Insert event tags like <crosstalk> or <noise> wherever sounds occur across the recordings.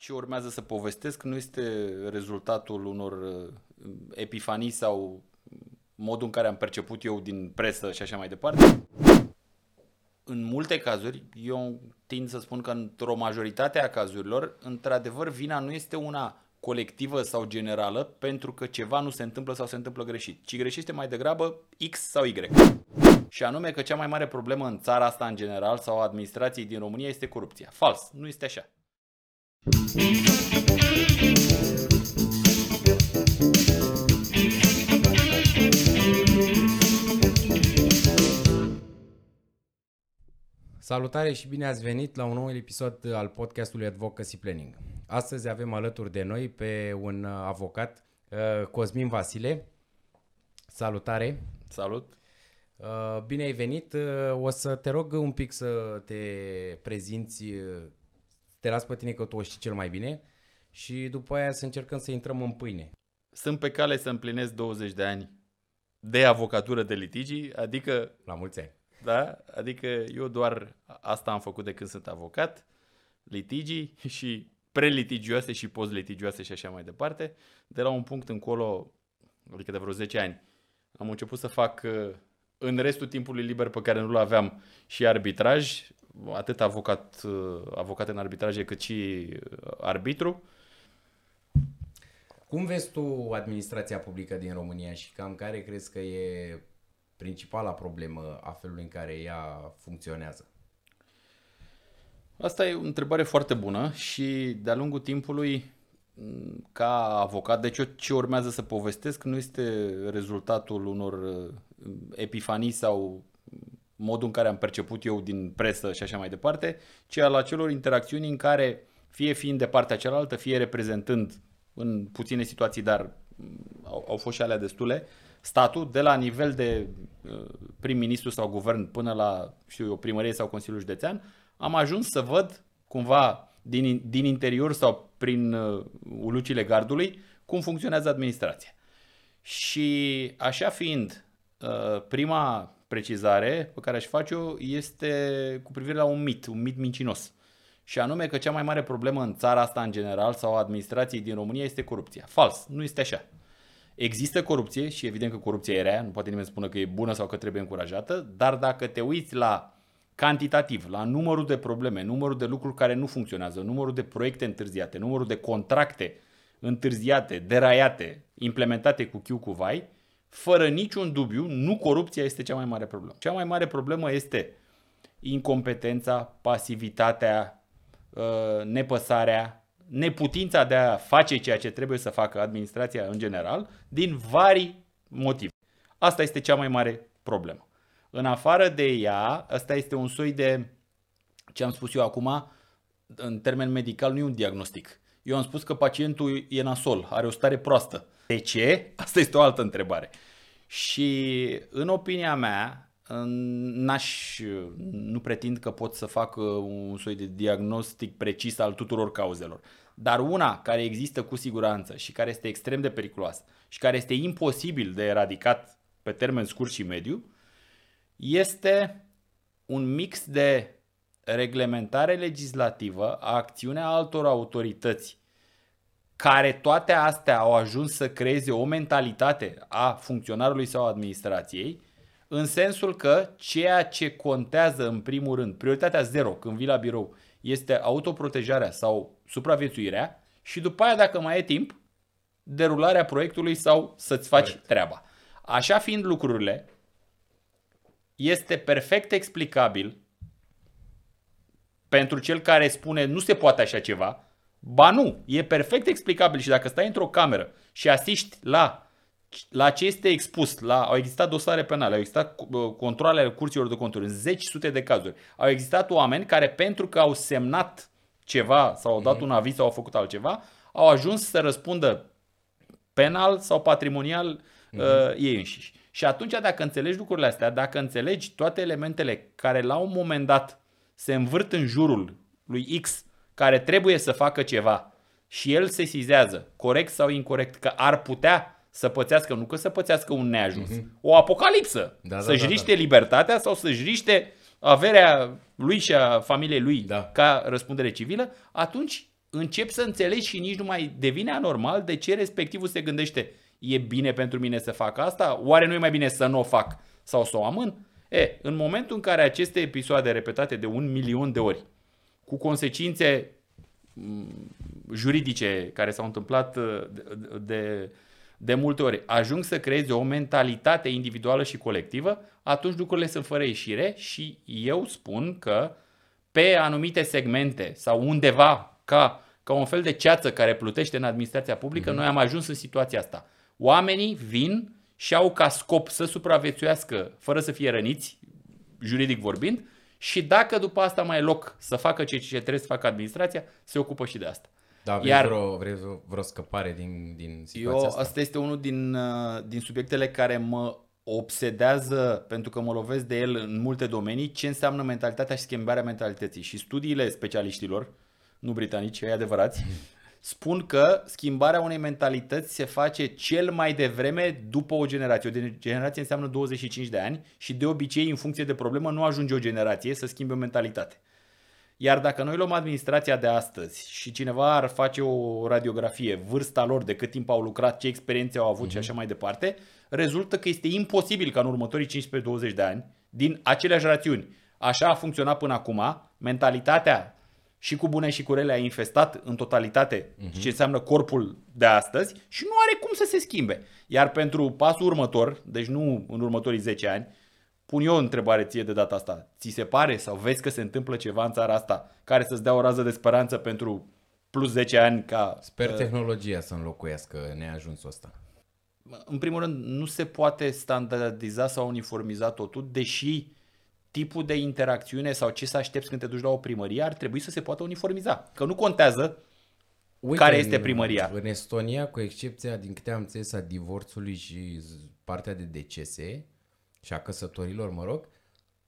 ce urmează să povestesc nu este rezultatul unor uh, epifanii sau modul în care am perceput eu din presă și așa mai departe. În multe cazuri, eu tind să spun că într-o majoritate a cazurilor, într-adevăr, vina nu este una colectivă sau generală pentru că ceva nu se întâmplă sau se întâmplă greșit, ci greșește mai degrabă X sau Y. Și anume că cea mai mare problemă în țara asta în general sau a administrației din România este corupția. Fals, nu este așa. Salutare și bine ați venit la un nou episod al podcastului Advocacy Planning. Astăzi avem alături de noi pe un avocat, uh, Cosmin Vasile. Salutare! Salut! Uh, bine ai venit! Uh, o să te rog un pic să te prezinți, te las pe tine că tu o știi cel mai bine și după aia să încercăm să intrăm în pâine. Sunt pe cale să împlinesc 20 de ani de avocatură de litigii, adică... La mulți ani! Da? Adică eu doar asta am făcut de când sunt avocat, litigii <laughs> și prelitigioase și post-litigioase și așa mai departe. De la un punct încolo, adică de vreo 10 ani, am început să fac uh, în restul timpului liber pe care nu-l aveam și arbitraj, atât avocat, uh, avocat în arbitraje cât și uh, arbitru. Cum vezi tu administrația publică din România și cam care crezi că e principala problemă a felului în care ea funcționează? Asta e o întrebare foarte bună și de-a lungul timpului ca avocat, deci eu ce urmează să povestesc nu este rezultatul unor uh, epifanii sau modul în care am perceput eu din presă și așa mai departe, ci al acelor interacțiuni în care, fie fiind de partea cealaltă, fie reprezentând în puține situații, dar au, au fost și alea destule, statul de la nivel de uh, prim-ministru sau guvern până la știu eu, primărie sau Consiliul Județean, am ajuns să văd cumva din, din interior sau prin uh, ulucile gardului cum funcționează administrația. Și așa fiind, uh, prima precizare pe care aș face-o este cu privire la un mit, un mit mincinos. Și anume că cea mai mare problemă în țara asta în general sau administrației din România este corupția. Fals, nu este așa. Există corupție și evident că corupția e rea, nu poate nimeni spune că e bună sau că trebuie încurajată, dar dacă te uiți la cantitativ, la numărul de probleme, numărul de lucruri care nu funcționează, numărul de proiecte întârziate, numărul de contracte întârziate, deraiate, implementate cu chiu cu vai, fără niciun dubiu, nu corupția este cea mai mare problemă. Cea mai mare problemă este incompetența, pasivitatea, uh, nepăsarea, neputința de a face ceea ce trebuie să facă administrația în general, din vari motive. Asta este cea mai mare problemă. În afară de ea, asta este un soi de, ce am spus eu acum, în termen medical, nu e un diagnostic. Eu am spus că pacientul e nasol, are o stare proastă. De ce? Asta este o altă întrebare. Și în opinia mea, n-aș, nu pretind că pot să fac un soi de diagnostic precis al tuturor cauzelor. Dar una care există cu siguranță și care este extrem de periculoasă și care este imposibil de eradicat pe termen scurt și mediu, este un mix de reglementare legislativă, acțiunea altor autorități, care toate astea au ajuns să creeze o mentalitate a funcționarului sau administrației, în sensul că ceea ce contează în primul rând, prioritatea zero când vii la birou, este autoprotejarea sau supraviețuirea și după aia, dacă mai e timp, derularea proiectului sau să-ți faci Correct. treaba. Așa fiind lucrurile, este perfect explicabil pentru cel care spune nu se poate așa ceva, ba nu, e perfect explicabil și dacă stai într-o cameră și asiști la la ce este expus, la, au existat dosare penale, au existat uh, controle ale curților de conturi în zeci sute de cazuri. Au existat oameni care pentru că au semnat ceva sau au dat mm-hmm. un aviz sau au făcut altceva, au ajuns să răspundă penal sau patrimonial mm-hmm. uh, ei înșiși. Și atunci dacă înțelegi lucrurile astea, dacă înțelegi toate elementele care la un moment dat se învârt în jurul lui X care trebuie să facă ceva și el se sizează, corect sau incorrect, că ar putea să pățească, nu că să pățească un neajuns, mm-hmm. o apocalipsă, da, da, să-și da, riște da. libertatea sau să-și riște averea lui și a familiei lui da. ca răspundere civilă, atunci începi să înțelegi și nici nu mai devine anormal de ce respectivul se gândește e bine pentru mine să fac asta? Oare nu e mai bine să nu o fac sau să o amân? E, în momentul în care aceste episoade repetate de un milion de ori, cu consecințe mm, juridice care s-au întâmplat uh, de, de, de multe ori, ajung să creeze o mentalitate individuală și colectivă, atunci lucrurile sunt fără ieșire și eu spun că pe anumite segmente sau undeva ca, ca un fel de ceață care plutește în administrația publică, mm-hmm. noi am ajuns în situația asta. Oamenii vin și au ca scop să supraviețuiască fără să fie răniți, juridic vorbind, și dacă după asta mai e loc să facă ce, ce trebuie să facă administrația, se ocupă și de asta. Da, vrei, Iar, vreo, vrei vreo scăpare din, din situația eu, asta? Asta este unul din, uh, din subiectele care mă obsedează, pentru că mă lovesc de el în multe domenii, ce înseamnă mentalitatea și schimbarea mentalității. Și studiile specialiștilor, nu britanici, e adevărați, spun că schimbarea unei mentalități se face cel mai devreme după o generație. O generație înseamnă 25 de ani și de obicei, în funcție de problemă, nu ajunge o generație să schimbe o mentalitate. Iar dacă noi luăm administrația de astăzi și cineva ar face o radiografie, vârsta lor, de cât timp au lucrat, ce experiențe au avut mm-hmm. și mhm. așa mai departe, rezultă că este imposibil ca în următorii 15-20 de ani, din aceleași rațiuni, așa a funcționat până acum, mentalitatea și cu bune și cu rele a infestat în totalitate uh-huh. ce înseamnă corpul de astăzi și nu are cum să se schimbe. Iar pentru pasul următor, deci nu în următorii 10 ani, pun eu o întrebare ție de data asta. Ți se pare sau vezi că se întâmplă ceva în țara asta care să-ți dea o rază de speranță pentru plus 10 ani ca... Sper uh, tehnologia să înlocuiască neajunsul ăsta. În primul rând, nu se poate standardiza sau uniformiza totul, deși tipul de interacțiune sau ce să aștepți când te duci la o primărie ar trebui să se poată uniformiza. Că nu contează Uite, care este primăria. În Estonia, cu excepția, din câte am înțeles, a divorțului și partea de decese și a căsătorilor, mă rog,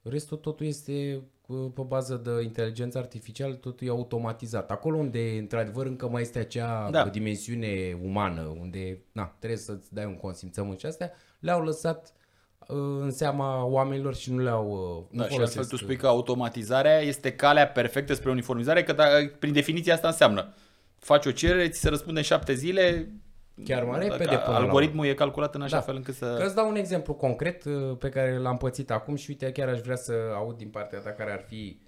restul totul este pe bază de inteligență artificială, totul e automatizat. Acolo unde, într-adevăr, încă mai este acea da. dimensiune umană, unde na, trebuie să-ți dai un consimțământ și astea, le-au lăsat în seama oamenilor și nu le-au uh, nu da, și altfel tu spui că automatizarea este calea perfectă spre uniformizare, că da, prin definiție asta înseamnă. Faci o cerere, ți se răspunde în șapte zile, Chiar mai repede până Algoritmul e calculat în așa da. fel încât să... Că îți dau un exemplu concret uh, pe care l-am pățit acum și uite, chiar aș vrea să aud din partea ta care ar fi,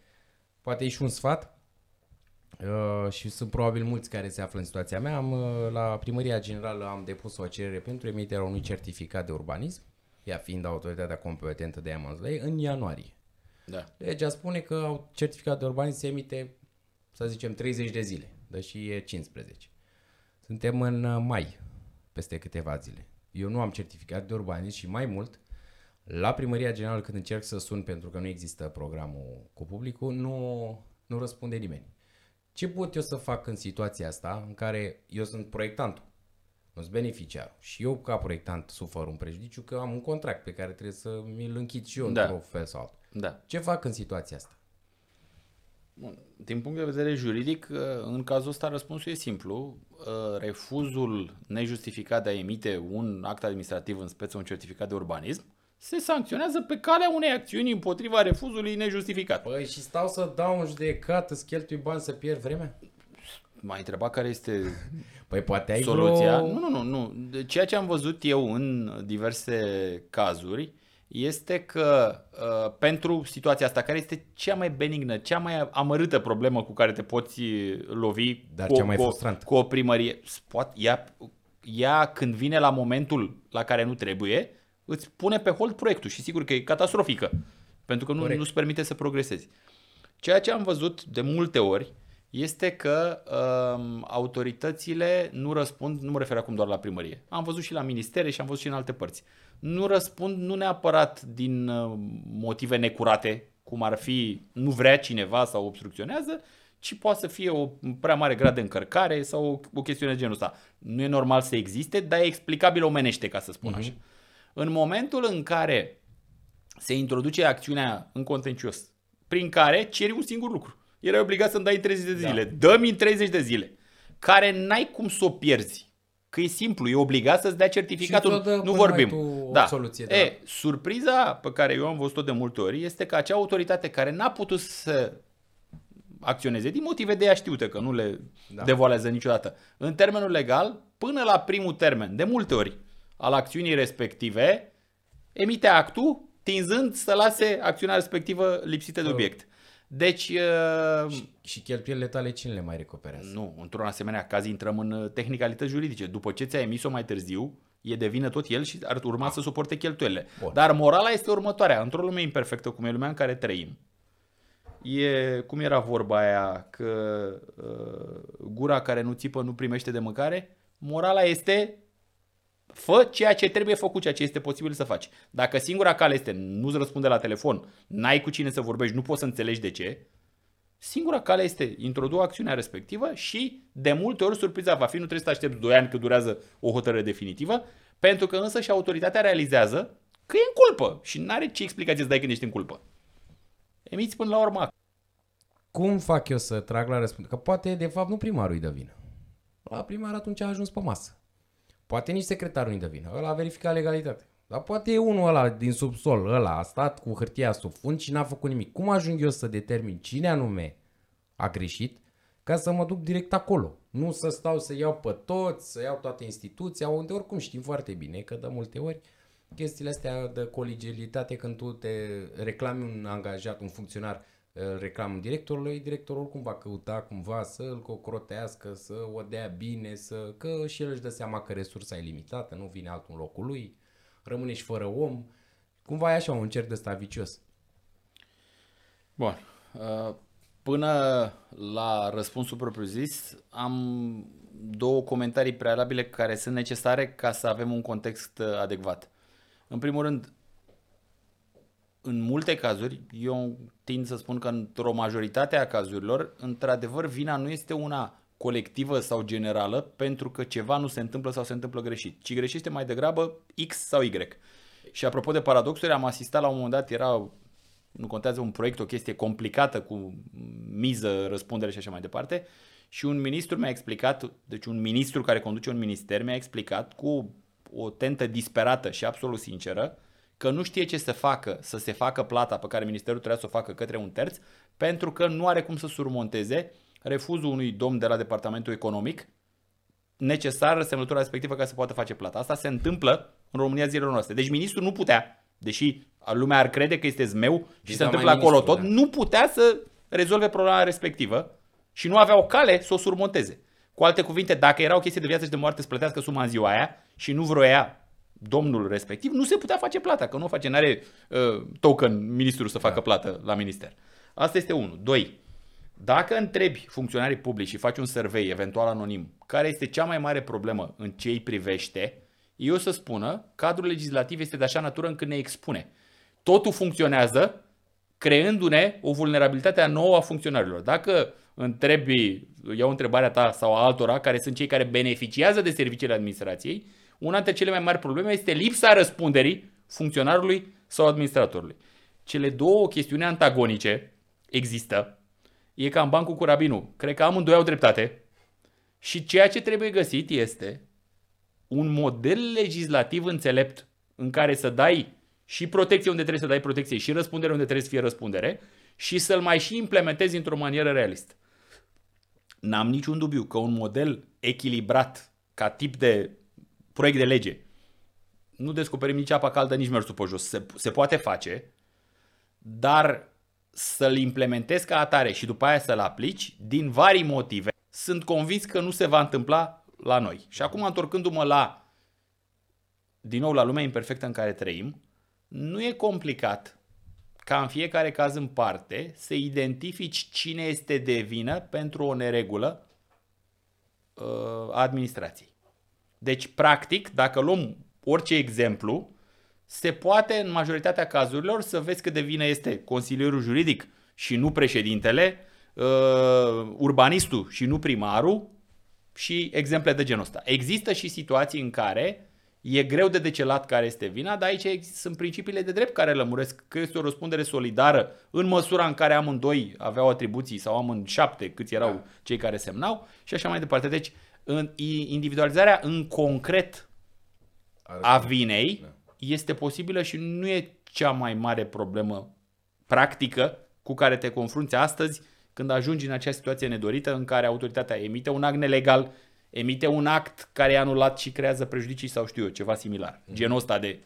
poate e și un sfat, uh, și sunt probabil mulți care se află în situația mea. Am, uh, la Primăria Generală am depus o cerere pentru emiterea unui certificat de urbanism ea fiind autoritatea competentă de Amansley, în ianuarie. Da. Legea spune că certificat de urbanism se emite, să zicem, 30 de zile, deși e 15. Suntem în uh, mai, peste câteva zile. Eu nu am certificat de urbanism și mai mult, la Primăria Generală când încerc să sun pentru că nu există programul cu publicul, nu, nu răspunde nimeni. Ce pot eu să fac în situația asta în care eu sunt proiectantul? Nu-s beneficiar. Și eu, ca proiectant, sufăr un prejudiciu că am un contract pe care trebuie să mi-l închid și eu da. într-un fel sau altul. Da. Ce fac în situația asta? Bun. Din punct de vedere juridic, uh, în cazul ăsta răspunsul e simplu. Uh, refuzul nejustificat de a emite un act administrativ în speță un certificat de urbanism se sancționează pe calea unei acțiuni împotriva refuzului nejustificat. Păi și stau să dau un judecat, îți cheltui bani să pierd vremea? M-ai întrebat care este <laughs> Păi poate ai soluția. Vreo... Nu, nu, nu, nu. Ceea ce am văzut eu în diverse cazuri este că uh, pentru situația asta, care este cea mai benignă, cea mai amărâtă problemă cu care te poți lovi Dar cu, cea mai cu, frustrant. cu o primărie, poate, ea, ea când vine la momentul la care nu trebuie, îți pune pe hold proiectul și sigur că e catastrofică, pentru că nu, nu-ți permite să progresezi. Ceea ce am văzut de multe ori este că um, autoritățile nu răspund, nu mă refer acum doar la primărie, am văzut și la ministere și am văzut și în alte părți, nu răspund nu neapărat din uh, motive necurate, cum ar fi nu vrea cineva sau obstrucționează, ci poate să fie o prea mare grad de încărcare sau o, o chestiune de genul ăsta. Nu e normal să existe, dar e explicabil omenește, ca să spun uh-huh. așa. În momentul în care se introduce acțiunea în contencios, prin care ceri un singur lucru erai obligat să-mi dai în 30 de zile. Da. Dă-mi în 30 de zile. Care n-ai cum să o pierzi. Că e simplu, e obligat să-ți dea certificatul. Nu vorbim. da. Soluție, da. E, surpriza pe care eu am văzut-o de multe ori este că acea autoritate care n-a putut să acționeze din motive de ea știute, că nu le Da. devoalează niciodată. În termenul legal, până la primul termen, de multe ori, al acțiunii respective, emite actul tinzând să lase acțiunea respectivă lipsită de Oh. obiect. Deci, uh, Și cheltuielile tale cine le mai recuperează? nu, într-un asemenea caz intrăm în uh, tehnicalități juridice. După ce ți-a emis-o mai târziu, e de vină tot el și ar urma să suporte cheltuielile. Bun. Dar morala este următoarea. Într-o lume imperfectă, cum e lumea în care trăim, e, cum era vorba aia, că uh, gura care nu țipă nu primește de mâncare? Morala este fă ceea ce trebuie făcut, ceea ce este posibil să faci. Dacă singura cale este nu-ți răspunde la telefon, n-ai cu cine să vorbești, nu poți să înțelegi de ce, Singura cale este introdu acțiunea respectivă și de multe ori surpriza va fi, nu trebuie să te aștepți 2 ani că durează o hotărâre definitivă, pentru că însă și autoritatea realizează că e în culpă și nu are ce explicație să dai când ești în culpă. Emiți până la urmă. Cum fac eu să trag la răspundere? Că poate, de fapt, nu primarul îi dă vină. La primar atunci a ajuns pe masă. Poate nici secretarul nu-i dă vină. Ăla a verificat legalitatea. Dar poate e unul ăla din subsol, ăla a stat cu hârtia sub fund și n-a făcut nimic. Cum ajung eu să determin cine anume a greșit ca să mă duc direct acolo? Nu să stau să iau pe toți, să iau toate instituția, unde oricum știm foarte bine că de multe ori chestiile astea de colegialitate când tu te reclami un angajat, un funcționar, îl reclamă directorului, directorul oricum va căuta cumva să îl cocrotească, să o dea bine, să că și el își dă seama că resursa e limitată, nu vine altul în locul lui, rămâne și fără om. Cumva e așa un cerc de ăsta vicios. Bun. Uh, Până la răspunsul propriu-zis, am două comentarii prealabile care sunt necesare ca să avem un context uh, adecvat. În primul rând, în multe cazuri, eu tind să spun că într-o majoritate a cazurilor, într-adevăr, vina nu este una colectivă sau generală pentru că ceva nu se întâmplă sau se întâmplă greșit, ci greșește mai degrabă X sau Y. Și apropo de paradoxuri, am asistat la un moment dat, era, nu contează un proiect, o chestie complicată cu miză, răspundere și așa mai departe, și un ministru mi-a explicat, deci un ministru care conduce un minister mi-a explicat cu o tentă disperată și absolut sinceră, că nu știe ce să facă, să se facă plata pe care ministerul trebuia să o facă către un terț, pentru că nu are cum să surmonteze refuzul unui domn de la departamentul economic necesară semnătura respectivă ca să poată face plata. Asta se întâmplă în România zilele noastre. Deci ministrul nu putea, deși lumea ar crede că este zmeu și Deci se da, întâmplă mai acolo ministru, tot, da. nu putea să rezolve problema respectivă și nu avea o cale să o surmonteze. Cu alte cuvinte, dacă era o chestie de viață și de moarte să plătească suma în ziua aia și nu vroia domnul respectiv, nu se putea face plata, că nu o face, nu are uh, token ministrul să facă plată la minister. Asta este unul. Doi, dacă întrebi funcționarii publici și faci un survey, eventual anonim, care este cea mai mare problemă în ce îi privește, ei o să spună, cadrul legislativ este de așa natură încât ne expune. Totul funcționează creându-ne o vulnerabilitate nouă a funcționarilor. Dacă întrebi, iau întrebarea ta sau a altora, care sunt cei care beneficiază de serviciile administrației, una dintre cele mai mari probleme este lipsa răspunderii funcționarului sau administratorului. Cele două chestiuni antagonice există. E ca în bancul cu rabinul. Cred că amândoi au dreptate. Și ceea ce trebuie găsit este un model legislativ înțelept în care să dai și protecție unde trebuie să dai protecție și răspundere unde trebuie să fie răspundere și să-l mai și implementezi într-o manieră realistă. N-am niciun dubiu că un model echilibrat ca tip de proiect de lege nu descoperim nici apa caldă, nici mersul pe jos. Se, se poate face, dar să-l implementezi ca atare și după aia să-l aplici, din vari motive, sunt convins că nu se va întâmpla la noi. Și acum, întorcându-mă la, din nou, la lumea imperfectă în care trăim, nu e complicat ca în fiecare caz în parte să identifici cine este de vină pentru o neregulă uh, a administrației. Deci, practic, dacă luăm orice exemplu, se poate în majoritatea cazurilor să vezi că de vină este consilierul juridic și nu președintele, uh, urbanistul și nu primarul și exemple de genul ăsta. Există și situații în care e greu de decelat care este vina, dar aici ex- sunt principiile de drept care lămuresc că este o răspundere solidară în măsura în care amândoi aveau atribuții sau amând șapte câți erau cei care semnau și așa mai departe. Deci, în, i- individualizarea în concret a vinei Da. este posibilă și nu e cea mai mare problemă practică cu care te confrunți astăzi când ajungi în acea situație nedorită în care autoritatea emite un act nelegal, emite un act care e anulat și creează prejudicii sau știu eu, ceva similar. Mm. Genul ăsta de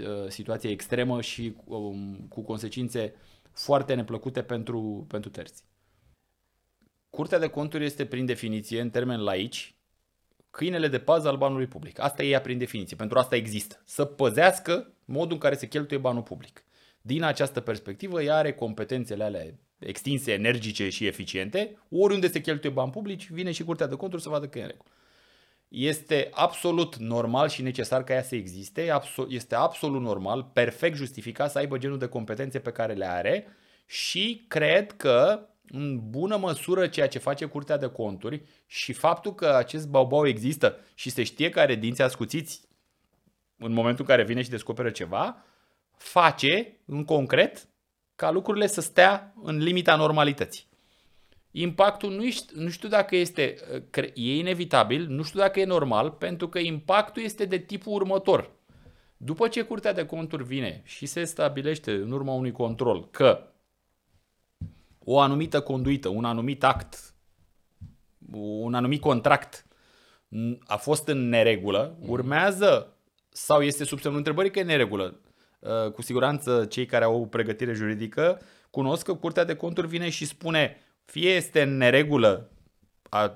uh, situație extremă și um, cu consecințe foarte neplăcute pentru, pentru terți. Curtea de conturi este prin definiție, în termeni laici, câinele de pază al banului public. Asta e ea prin definiție. Pentru asta există. Să păzească modul în care se cheltuie banul public. Din această perspectivă, ea are competențele alea extinse, energice și eficiente. Oriunde se cheltuie bani publici, vine și Curtea de Conturi să vadă că e în regulă. Este absolut normal și necesar ca ea să existe, este absolut normal, perfect justificat să aibă genul de competențe pe care le are și cred că în bună măsură ceea ce face Curtea de Conturi și faptul că acest baubau există și se știe că are dinți ascuțiți în momentul în care vine și descoperă ceva, face în concret ca lucrurile să stea în limita normalității. Impactul nu știu, nu știu dacă este, e inevitabil, nu știu dacă e normal, pentru că impactul este de tipul următor. După ce Curtea de Conturi vine și se stabilește în urma unui control că o anumită conduită, un anumit act, un anumit contract a fost în neregulă, mm. urmează sau este sub semnul întrebării că e neregulă. Uh, cu siguranță cei care au o pregătire juridică cunosc că Curtea de Conturi vine și spune fie este în neregulă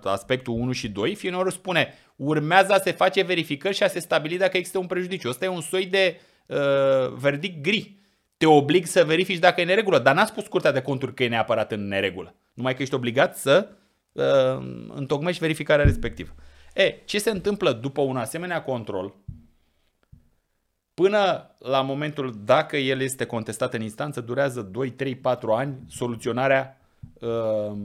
aspectul 1 și 2, fie ori spune urmează a se face verificări și a se stabili dacă există un prejudiciu. Ăsta e un soi de uh, verdict gri te oblig să verifici dacă e neregulă. Dar n-a spus Curtea de Conturi că e neapărat în neregulă. Numai că ești obligat să uh, întocmești verificarea respectivă. E, ce se întâmplă după un asemenea control, până la momentul dacă el este contestat în instanță, durează 2, 3, 4 ani soluționarea uh,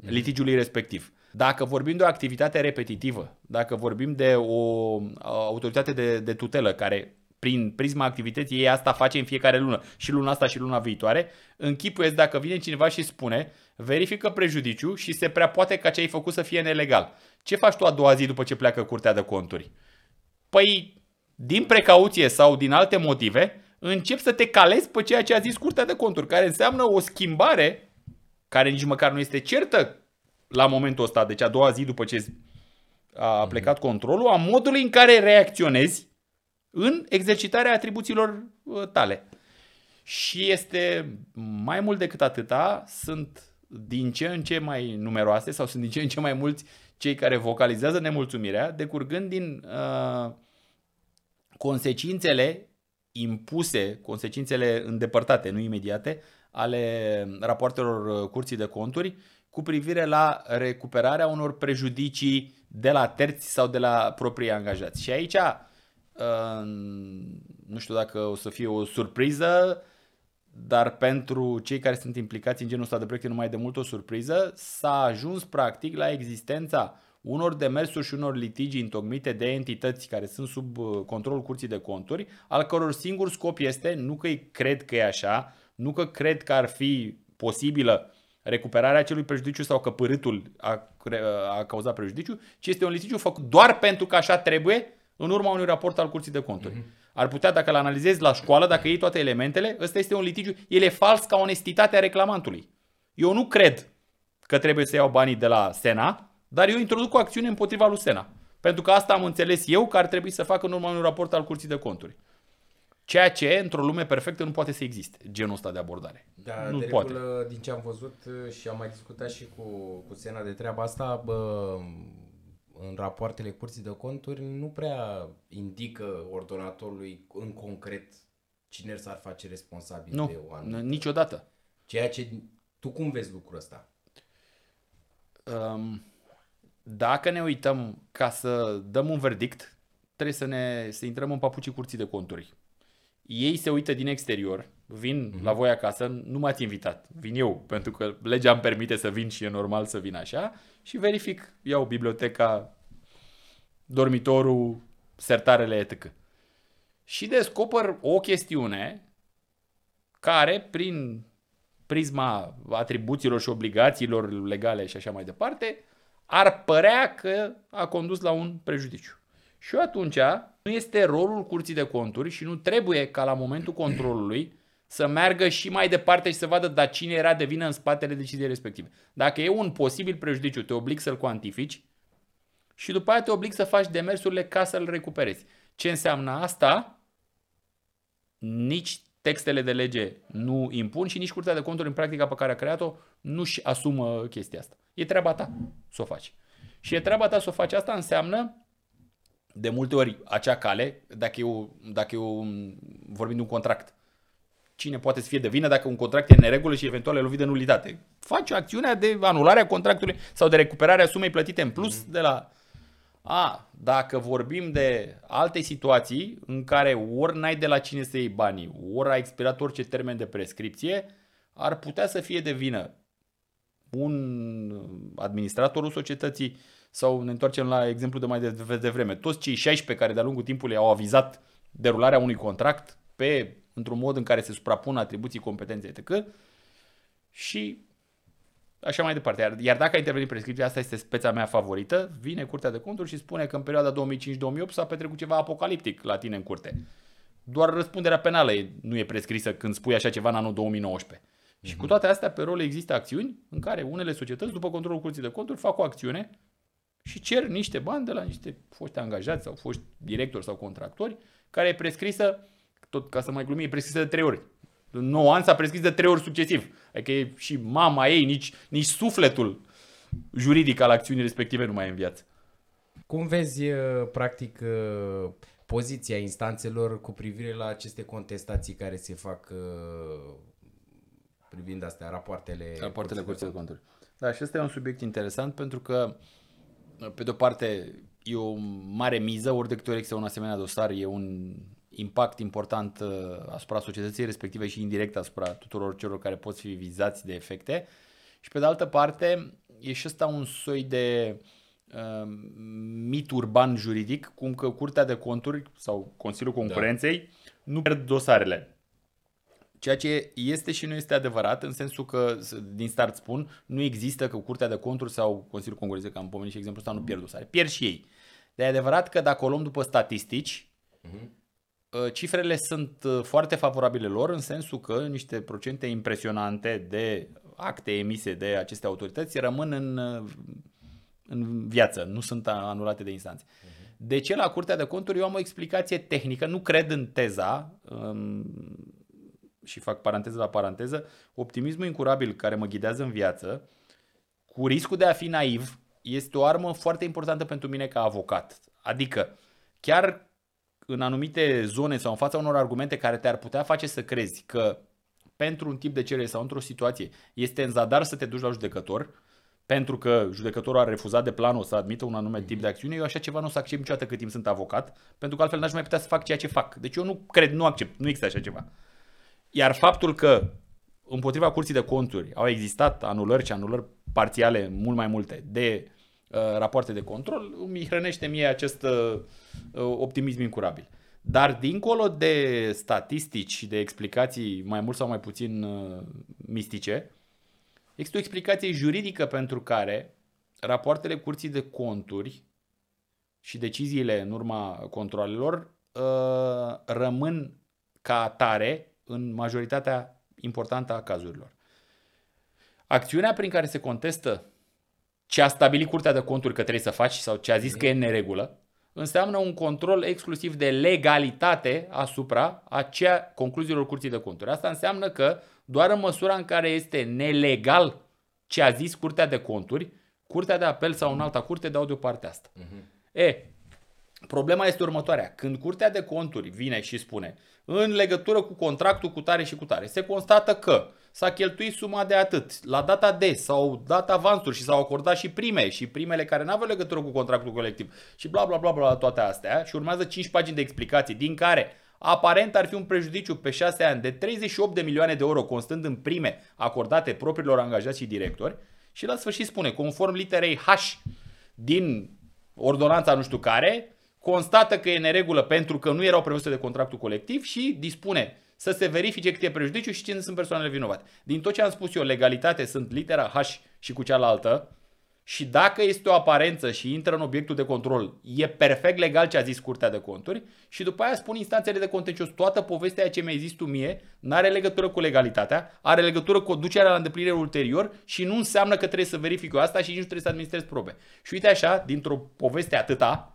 litigiului respectiv. Dacă vorbim de o activitate repetitivă, dacă vorbim de o autoritate de, de tutelă care prin prisma activității ei asta face în fiecare lună și luna asta și luna viitoare, închipuiesc dacă vine cineva și spune, verifică prejudiciu și se prea poate ca ce ai făcut să fie nelegal. Ce faci tu a doua zi după ce pleacă curtea de conturi? Păi, din precauție sau din alte motive, încep să te calezi pe ceea ce a zis curtea de conturi, care înseamnă o schimbare care nici măcar nu este certă la momentul ăsta, deci a doua zi după ce a plecat controlul, a modului în care reacționezi în exercitarea atribuțiilor uh, tale. Și este mai mult decât atâta, sunt din ce în ce mai numeroase sau sunt din ce în ce mai mulți cei care vocalizează nemulțumirea, decurgând din uh, consecințele impuse, consecințele îndepărtate, nu imediate, ale rapoartelor uh, curții de conturi cu privire la recuperarea unor prejudicii de la terți sau de la proprii angajați. Și aici nu știu dacă o să fie o surpriză, dar pentru cei care sunt implicați în genul ăsta de proiecte numai de mult o surpriză, s-a ajuns practic la existența unor demersuri și unor litigi întocmite de entități care sunt sub uh, controlul curții de conturi, al căror singur scop este, nu că cred că e așa, nu că cred că ar fi posibilă recuperarea acelui prejudiciu sau că părâtul a, a cauzat prejudiciu, ci este un litigiu făcut doar pentru că așa trebuie în urma unui raport al Curții de Conturi. Mm-hmm. Ar putea, dacă îl analizezi la școală, dacă iei toate elementele, ăsta este un litigiu, el e fals ca onestitatea reclamantului. Eu nu cred că trebuie să iau banii de la Sena, dar eu introduc o acțiune împotriva lui Sena. Pentru că asta am înțeles eu că ar trebui să fac în urma unui raport al Curții de Conturi. Ceea ce, într-o lume perfectă, nu poate să existe, genul ăsta de abordare. Da, nu de poate. Regulă, din ce am văzut și am mai discutat și cu, cu Sena de treaba asta, bă, în rapoartele curții de conturi nu prea indică ordonatorului în concret cine s-ar face responsabil nu, de o anumită. niciodată. Ceea ce tu cum vezi lucrul ăsta? Um, dacă ne uităm ca să dăm un verdict, trebuie să ne să intrăm în papucii curții de conturi. Ei se uită din exterior, vin mm-hmm. la voi acasă, nu m-ați invitat, vin eu, pentru că legea îmi permite să vin și e normal să vin așa și verific, iau biblioteca, dormitorul, sertarele, etc. Și descoper o chestiune care, prin prisma atribuțiilor și obligațiilor legale și așa mai departe, ar părea că a condus la un prejudiciu. Și atunci nu este rolul curții de conturi și nu trebuie ca la momentul controlului să meargă și mai departe și să vadă dar cine era de vină în spatele deciziei respective. Dacă e un posibil prejudiciu, te oblig să-l cuantifici și după aia te oblig să faci demersurile ca să-l recuperezi. Ce înseamnă asta? Nici textele de lege nu impun și nici Curtea de Conturi în practica pe care a creat-o nu-și asumă chestia asta. E treaba ta să o faci. Și e treaba ta să o faci asta înseamnă de multe ori acea cale, dacă eu, dacă eu vorbim de un contract, cine poate să fie de vină dacă un contract e în neregulă și eventual e lovit de nulitate. Faci acțiunea de anulare a contractului sau de recuperare a sumei plătite în plus mm-hmm. de la... A, dacă vorbim de alte situații în care ori n-ai de la cine să iei banii, ori a expirat orice termen de prescripție, ar putea să fie de vină un administratorul societății sau ne întoarcem la exemplu de mai devreme, toți cei 16 care de-a lungul timpului au avizat derularea unui contract pe, într-un mod în care se suprapun atribuții, competențe, etc. Și așa mai departe. Iar, iar dacă a intervenit prescripția, asta este speța mea favorită, vine Curtea de Conturi și spune că în perioada 2005-2008 s-a petrecut ceva apocaliptic la tine în curte. Doar răspunderea penală nu e prescrisă când spui așa ceva în anul 2019. Și cu mhm. toate astea, pe rol există acțiuni în care unele societăți, după controlul curții de conturi, fac o acțiune și cer niște bani de la niște foști angajați sau foști directori sau contractori, care e prescrisă, tot ca să mai glumim, e prescrisă de trei ori. 9 ani s-a prescris de trei ori succesiv. Adică e și mama ei, nici, nici sufletul juridic al acțiunii respective nu mai e în viață. Cum vezi, uh, practic, uh, poziția instanțelor cu privire la aceste contestații care se fac uh, privind astea, rapoartele, rapoartele curții de conturi. Da, și ăsta e un subiect interesant pentru că, pe de-o parte, e o mare miză, ori de câte ori există un asemenea dosar, e un impact important uh, asupra societății respective și indirect asupra tuturor celor care pot fi vizați de efecte. Și pe de altă parte, e și ăsta un soi de uh, mit urban juridic, cum că Curtea de Conturi sau Consiliul da. Concurenței da. nu pierd dosarele. Ceea ce este și nu este adevărat, în sensul că, din start spun, nu există că Curtea de Conturi sau Consiliul Concurenței, că am pomenit și exemplul ăsta, nu pierd dosare. Pierd și ei. Dar e adevărat că dacă o luăm după statistici, uh-huh. Cifrele sunt uh, foarte favorabile lor, în sensul că niște procente impresionante de acte emise de aceste autorități rămân în, uh, în viață, nu sunt anulate de instanțe. Uh-huh. De ce la Curtea de Conturi eu am o explicație tehnică, nu cred în teza, um, și fac paranteză la paranteză, optimismul incurabil care mă ghidează în viață, cu riscul de a fi naiv, este o armă foarte importantă pentru mine ca avocat. Adică, chiar în anumite zone sau în fața unor argumente care te-ar putea face să crezi că pentru un tip de cerere sau într-o situație este în zadar să te duci la judecător, pentru că judecătorul a refuzat de planul să admită un anume tip de acțiune, eu așa ceva nu o să accept niciodată cât timp sunt avocat, pentru că altfel n-aș mai putea să fac ceea ce fac. Deci eu nu cred, nu accept, nu există așa ceva. Iar faptul că împotriva curții de conturi au existat anulări și anulări parțiale mult mai multe de uh, rapoarte de control, îmi hrănește mie acest uh, optimism incurabil. Dar dincolo de statistici și de explicații mai mult sau mai puțin uh, mistice, există o explicație juridică pentru care rapoartele curții de conturi și deciziile în urma controlelor uh, rămân ca atare în majoritatea importantă a cazurilor. Acțiunea prin care se contestă ce a stabilit Curtea de Conturi că trebuie să faci sau ce a zis că e în neregulă, înseamnă un control exclusiv de legalitate asupra aceea concluziilor Curții de Conturi. Asta înseamnă că doar în măsura în care este nelegal ce a zis Curtea de Conturi, Curtea de Apel sau în alta curte dau deoparte asta. Uh-huh. E, problema este următoarea. Când Curtea de Conturi vine și spune în legătură cu contractul cu tare și cu tare. Se constată că s-a cheltuit suma de atât, la data de sau dat avansuri și s-au acordat și prime și primele care nu aveau legătură cu contractul colectiv și bla bla bla bla toate astea. Și urmează 5 pagini de explicații din care aparent ar fi un prejudiciu pe 6 ani de 38 de milioane de euro constând în prime acordate propriilor angajați și directori. Și la sfârșit spune, conform literei H din ordonanța nu știu care, constată că e neregulă pentru că nu erau prevăzute de contractul colectiv și dispune să se verifice cât e prejudiciu și cine sunt persoanele vinovate. Din tot ce am spus eu, legalitate sunt litera H și cu cealaltă, și dacă este o aparență și intră în obiectul de control, e perfect legal ce a zis Curtea de Conturi și după aia spun instanțele de contencios, toată povestea ce mi-ai zis tu mie nu are legătură cu legalitatea, are legătură cu ducerea la îndeplinire ulterior și nu înseamnă că trebuie să verific eu asta și nici nu trebuie să administrez probe. Și uite așa, dintr-o poveste atâta,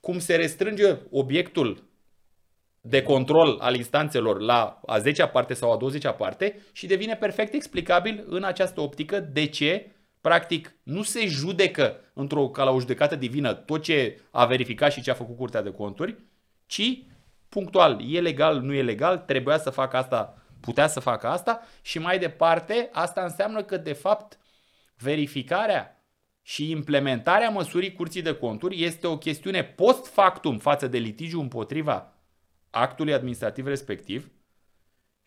cum se restrânge obiectul de control al instanțelor la a 10-a parte sau a 20-a parte și devine perfect explicabil în această optică de ce practic nu se judecă într-o ca la o judecată divină tot ce a verificat și ce a făcut Curtea de Conturi, ci punctual, e legal, nu e legal, trebuia să facă asta, putea să facă asta și mai departe, asta înseamnă că de fapt verificarea și implementarea măsurii Curții de Conturi este o chestiune post factum față de litigiu împotriva actului administrativ respectiv,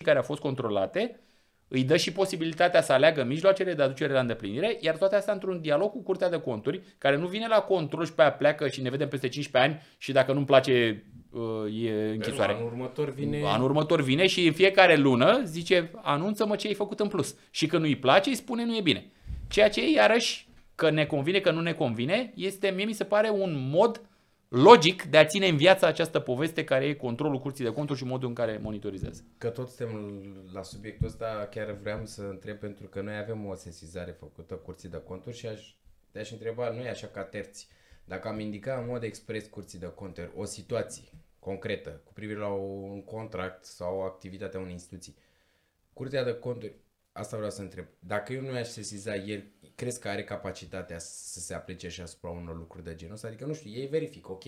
care a fost controlate, îi dă și posibilitatea să aleagă mijloacele de aducere la îndeplinire, iar toate astea într-un dialog cu Curtea de Conturi, care nu vine la control și pe aia pleacă și ne vedem peste 15 ani și dacă nu-mi place uh, e închisoare. Anul următor vine... Anul următor vine și în fiecare lună zice anunță-mă ce ai făcut în plus. Și când nu-i place, îi spune nu e bine. Ceea ce iarăși că ne convine, că nu ne convine, este, mie mi se pare un mod logic de a ține în viață această poveste care e controlul curții de conturi și modul în care monitorizează. Că tot suntem la subiectul ăsta, chiar vreau să întreb pentru că noi avem o sesizare făcută curții de conturi și aș, te-aș întreba, nu e așa ca terți, dacă am indicat în mod expres curții de conturi o situație concretă cu privire la un contract sau o activitate a unei instituții, curtea de conturi, asta vreau să întreb, dacă eu nu aș sesiza el crezi că are capacitatea să se aplece și asupra unor lucruri de genul ăsta? Adică, nu știu, ei verifică, ok.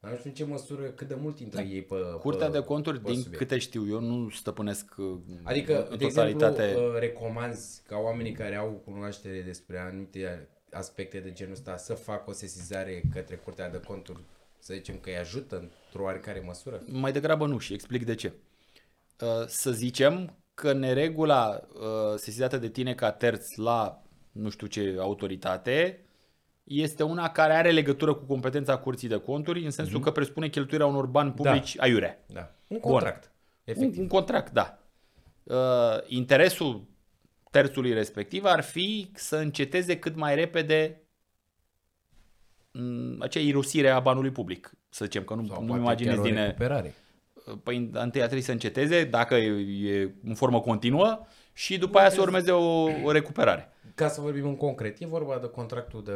Dar nu știu în ce măsură, cât de mult intră da. ei pe Curtea pe, de conturi, pe din subiect. câte știu eu, nu stăpânesc uh, Adică, în de totalitate... exemplu, uh, recomanzi ca oamenii care au cunoaștere despre anumite aspecte de genul ăsta să facă o sesizare către Curtea de Conturi, să zicem că îi ajută într-o oarecare măsură? Mai degrabă nu și explic de ce. Uh, să zicem că neregula sesizată de tine ca terț la nu știu ce autoritate, este una care are legătură cu competența curții de conturi, în sensul mm-hmm. că presupune cheltuirea unor bani publici da. aiurea. Da. Un contract. Un, un contract, da. Uh, interesul terțului respectiv ar fi să înceteze cât mai repede um, acea irosire a banului public. Să zicem că nu, Sau nu imaginez din... Recuperare. Păi întâi trebuie să înceteze, dacă e, e în formă continuă, și după aia să urmeze o, o recuperare. Ca să vorbim în concret, e vorba de contractul de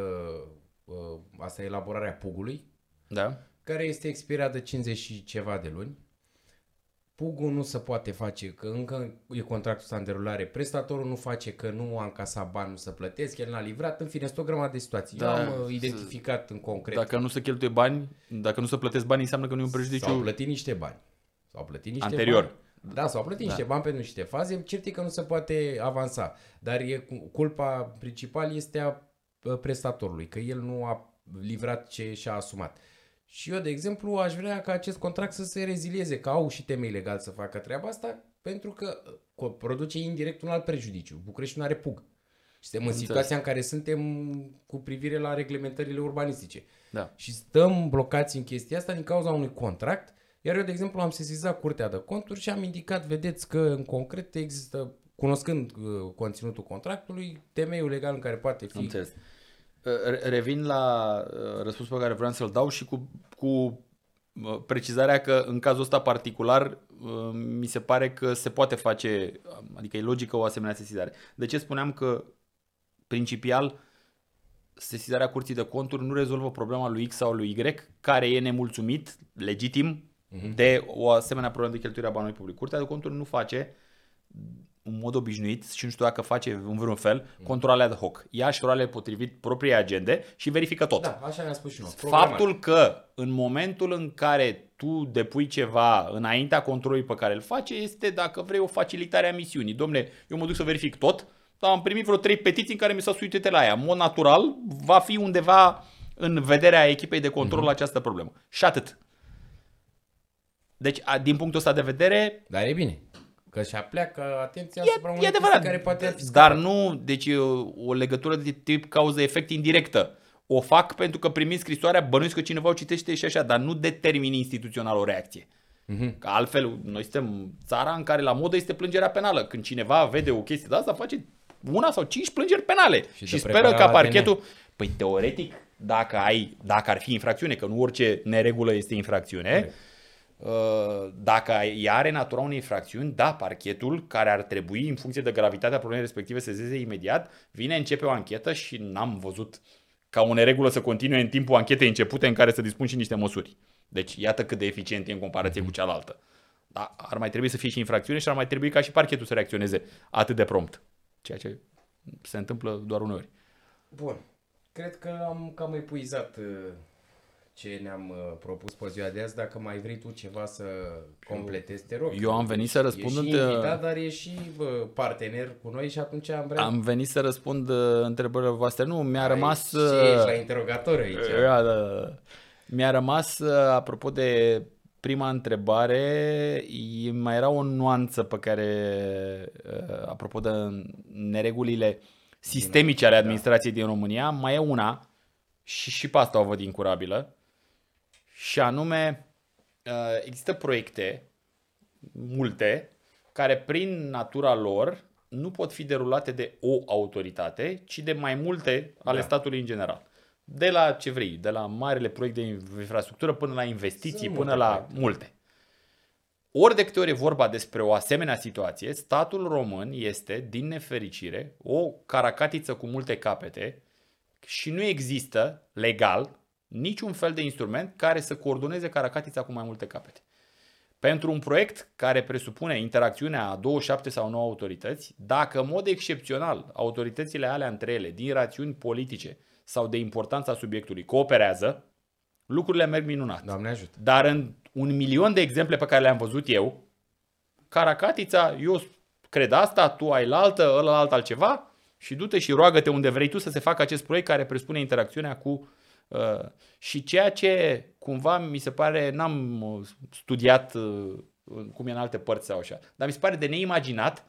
uh, asta elaborarea pugului, da. care este expirat de 50 și ceva de luni. Pugul nu se poate face, că încă e contractul ăsta în derulare, prestatorul nu face că nu a încasat bani, nu se plătesc, el n-a livrat, în fine, este o grămadă de situații. Da, Eu am uh, identificat în concret. Dacă nu se cheltuie bani, dacă nu se plătesc bani, înseamnă că nu e un prejudiciu. S-au plătit niște bani. S-au plătit niște Anterior. bani. Da, s-au plătit da. niște bani pentru niște faze, cert că nu se poate avansa. Dar e, culpa principal este a prestatorului, că el nu a livrat ce și-a asumat. Și eu, de exemplu, aș vrea ca acest contract să se rezilieze, că au și temei legal să facă treaba asta, pentru că produce indirect un alt prejudiciu. București nu are pug. Și suntem în situația în care suntem cu privire la reglementările urbanistice. Da. Și stăm blocați în chestia asta din cauza unui contract iar eu, de exemplu, am sesizat Curtea de Conturi și am indicat, vedeți că în concret există, cunoscând uh, conținutul contractului, temeiul legal în care poate fi... Înțeles. Uh, revin la uh, răspunsul pe care vreau să-l dau și cu, cu uh, precizarea că în cazul ăsta particular mi se pare că se poate face, adică e logică o asemenea sesizare. De ce spuneam că principial sesizarea curții de conturi nu rezolvă problema lui X sau lui Y, care e nemulțumit, legitim, uh-huh. de o asemenea problemă de cheltuire a banului public. Curtea de conturi nu face în mod obișnuit și nu știu dacă face în vreun fel uh-huh. controle ad hoc. Ia și roale potrivit propriei agende și verifică tot. Da, așa ne-a spus și noi. Faptul că în momentul în care tu depui ceva înaintea controlului pe care îl face este dacă vrei o facilitare a misiunii. Domne, eu mă duc să verific tot, dar am primit vreo trei petiții în care mi s-a suit la aia. În mod natural, va fi undeva în vederea echipei de control uh-huh. această problemă. Și atât. Deci, a, din punctul ăsta de vedere... Dar e bine. Că și pleacă atenția e, asupra unei adevărat, care poate fi Dar nu, deci o legătură de tip cauză-efect indirectă. O fac pentru că primi scrisoarea, bănuiesc că cineva o citește și așa, dar nu determin instituțional o reacție. Uh-huh. Că altfel, noi suntem țara în care la modă este plângerea penală. Când cineva vede o chestie de asta, face una sau cinci plângeri penale și, Și și de speră preparat ca ADN. parchetul... Păi teoretic, dacă, ai, dacă ar fi infracțiune, că nu orice neregulă este infracțiune, Corect. Uh, dacă ea are natura unei infracțiuni, da, parchetul, care ar trebui, în funcție de gravitatea problemei respective, să sezeze imediat, vine, începe o anchetă și n-am văzut ca o neregulă să continue în timpul anchetei începute în care să dispun și niște măsuri. Deci iată cât de eficient e în comparație cu cealaltă. Da, ar mai trebui să fie și infracțiune și ar mai trebui ca și parchetul să reacționeze atât de prompt. Ceea ce se întâmplă doar uneori. Bun. Cred că am cam epuizat uh, ce ne-am uh, propus pe ziua de azi. Dacă mai vrei tu ceva să completezi, te rog. Eu am venit să răspund E și între- invitat, dar e și bă, partener cu noi și atunci am vrea... Am venit să răspund uh, întrebările voastre. Nu, mi-a rămas... Ce ești la uh, interogator aici? Da, da, da. Mi-a rămas, uh, apropo de prima întrebare, e- mai era o nuanță pe care, uh, apropo de neregulile sistemice ale administrației din România, mai e una, și, și pe asta o văd incurabilă, și anume, uh, există proiecte, multe, care prin natura lor nu pot fi derulate de o autoritate, ci de mai multe ale Da. statului în general. De la ce vrei, de la marele proiect de infrastructură până la investiții, Sunt până multe la proiecte. multe. Ori de câte ori e vorba despre o asemenea situație, statul român este, din nefericire, o caracatiță cu multe capete și nu există, legal, niciun fel de instrument care să coordoneze caracatița cu mai multe capete. Pentru un proiect care presupune interacțiunea a 27 sau 9 autorități, dacă în mod excepțional autoritățile alea între ele, din rațiuni politice sau de importanța subiectului, cooperează, lucrurile merg minunat. Doamne ajută. Dar în un milion de exemple pe care le-am văzut eu, Caracatița, eu cred asta, tu ai la altă, ăla alt altceva și du-te și roagă-te unde vrei tu să se facă acest proiect care presupune interacțiunea cu... Uh, și ceea ce cumva mi se pare, n-am uh, studiat uh, cum e în alte părți sau așa, dar mi se pare de neimaginat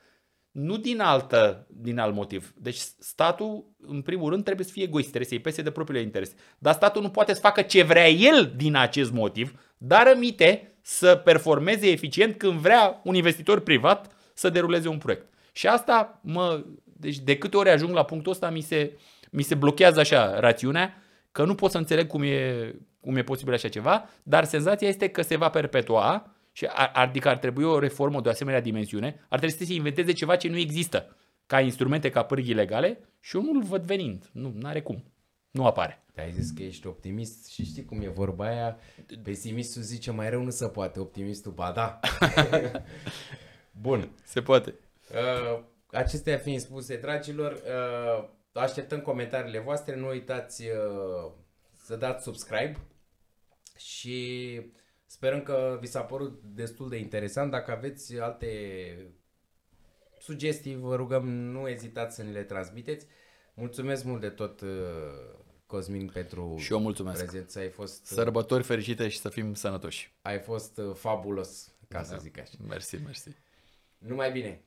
nu din, altă, din alt motiv. Deci statul, în primul rând, trebuie să fie egoist, trebuie să-i pese de propriile interese. Dar statul nu poate să facă ce vrea el din acest motiv, dar rămite să performeze eficient când vrea un investitor privat să deruleze un proiect. Și asta, mă, deci de câte ori ajung la punctul ăsta, mi se, mi se blochează așa rațiunea, că nu pot să înțeleg cum e, cum e posibil așa ceva, dar senzația este că se va perpetua și ar, adică ar trebui o reformă de o asemenea dimensiune, ar trebui să se inventeze ceva ce nu există ca instrumente, ca pârghii legale și eu nu-l văd venind. Nu are cum. Nu apare. Te-ai zis că ești optimist și știi cum e vorba aia? Pesimistul zice mai rău nu se poate, optimistul ba da. <laughs> Bun. Se poate. Uh, acestea fiind spuse, dragilor, uh, așteptăm comentariile voastre. Nu uitați uh, să dați subscribe și sperăm că vi s-a părut destul de interesant. Dacă aveți alte sugestii, vă rugăm, nu ezitați să ni le transmiteți. Mulțumesc mult de tot, uh, Cosmin, pentru Și eu mulțumesc. prezență. Ai fost, Sărbători fericite și să fim sănătoși. ai fost uh, fabulos, ca să zic așa. Mersi, mersi. Numai bine!